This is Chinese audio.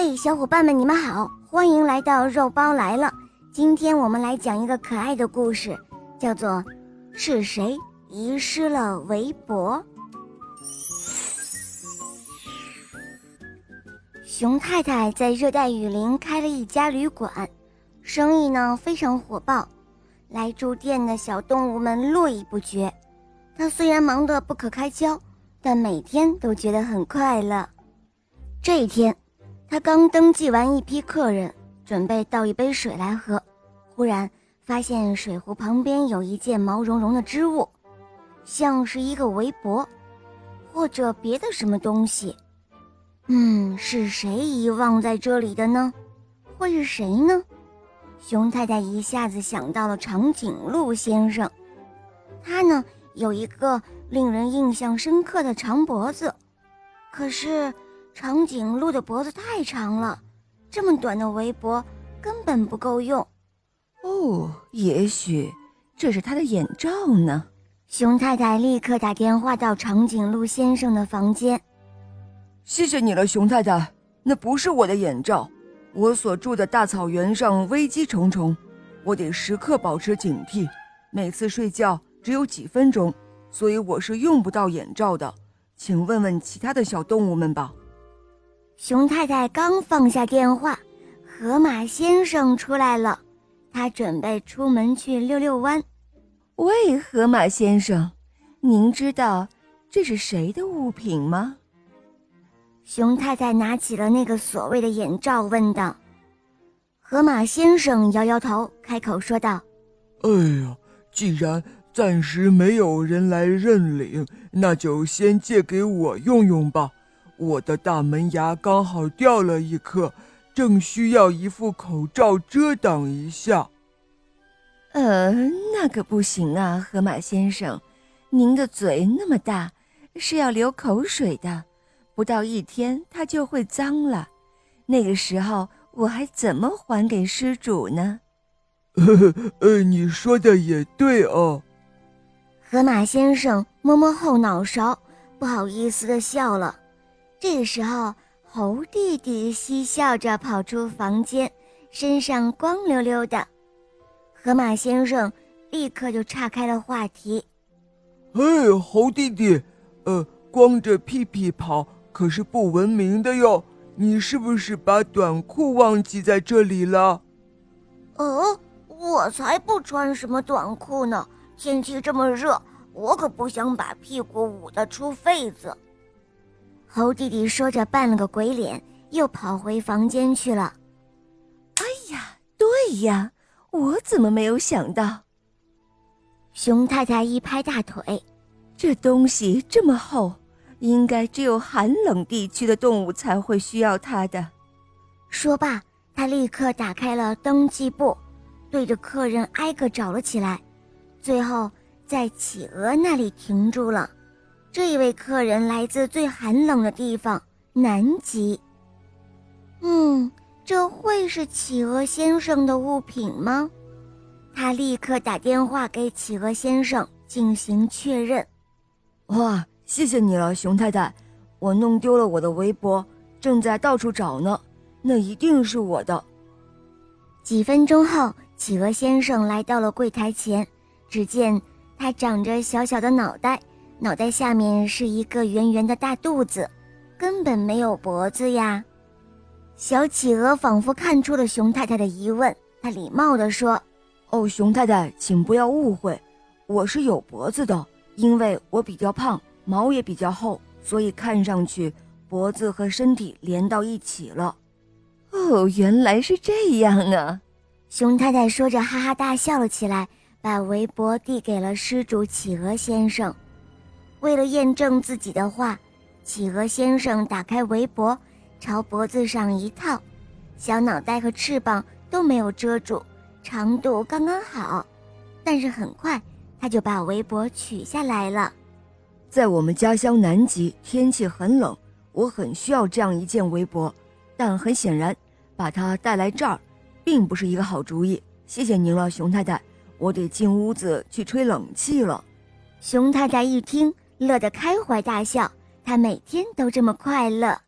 嘿，小伙伴们，你们好，欢迎来到肉包来了。今天我们来讲一个可爱的故事，叫做《是谁遗失了围脖》。熊太太在热带雨林开了一家旅馆，生意呢非常火爆，来住店的小动物们络绎不绝。她虽然忙得不可开交，但每天都觉得很快乐。这一天。他刚登记完一批客人，准备倒一杯水来喝，忽然发现水壶旁边有一件毛茸茸的织物，像是一个围脖，或者别的什么东西。嗯，是谁遗忘在这里的呢？会是谁呢？熊太太一下子想到了长颈鹿先生，他呢有一个令人印象深刻的长脖子，可是。长颈鹿的脖子太长了，这么短的围脖根本不够用。哦，也许这是它的眼罩呢。熊太太立刻打电话到长颈鹿先生的房间。谢谢你了，熊太太。那不是我的眼罩。我所住的大草原上危机重重，我得时刻保持警惕。每次睡觉只有几分钟，所以我是用不到眼罩的。请问问其他的小动物们吧。熊太太刚放下电话，河马先生出来了。他准备出门去遛遛弯。喂，河马先生，您知道这是谁的物品吗？熊太太拿起了那个所谓的眼罩，问道。河马先生摇摇头，开口说道：“哎呀，既然暂时没有人来认领，那就先借给我用用吧。”我的大门牙刚好掉了一颗，正需要一副口罩遮挡一下。呃，那可不行啊，河马先生，您的嘴那么大，是要流口水的，不到一天它就会脏了。那个时候我还怎么还给失主呢？呃，你说的也对哦。河马先生摸摸后脑勺，不好意思的笑了。这个时候，猴弟弟嬉笑着跑出房间，身上光溜溜的。河马先生立刻就岔开了话题：“嘿，猴弟弟，呃，光着屁屁跑可是不文明的哟。你是不是把短裤忘记在这里了？”“哦，我才不穿什么短裤呢！天气这么热，我可不想把屁股捂得出痱子。”猴弟弟说着，扮了个鬼脸，又跑回房间去了。哎呀，对呀，我怎么没有想到？熊太太一拍大腿，这东西这么厚，应该只有寒冷地区的动物才会需要它的。说罢，他立刻打开了登记簿，对着客人挨个找了起来，最后在企鹅那里停住了。这一位客人来自最寒冷的地方——南极。嗯，这会是企鹅先生的物品吗？他立刻打电话给企鹅先生进行确认。哇，谢谢你了，熊太太！我弄丢了我的围脖，正在到处找呢。那一定是我的。几分钟后，企鹅先生来到了柜台前，只见他长着小小的脑袋。脑袋下面是一个圆圆的大肚子，根本没有脖子呀。小企鹅仿佛看出了熊太太的疑问，他礼貌地说：“哦，熊太太，请不要误会，我是有脖子的，因为我比较胖，毛也比较厚，所以看上去脖子和身体连到一起了。”哦，原来是这样啊！熊太太说着哈哈大笑了起来，把围脖递给了失主企鹅先生。为了验证自己的话，企鹅先生打开围脖，朝脖子上一套，小脑袋和翅膀都没有遮住，长度刚刚好。但是很快，他就把围脖取下来了。在我们家乡南极，天气很冷，我很需要这样一件围脖，但很显然，把它带来这儿，并不是一个好主意。谢谢您了，熊太太，我得进屋子去吹冷气了。熊太太一听。乐得开怀大笑，他每天都这么快乐。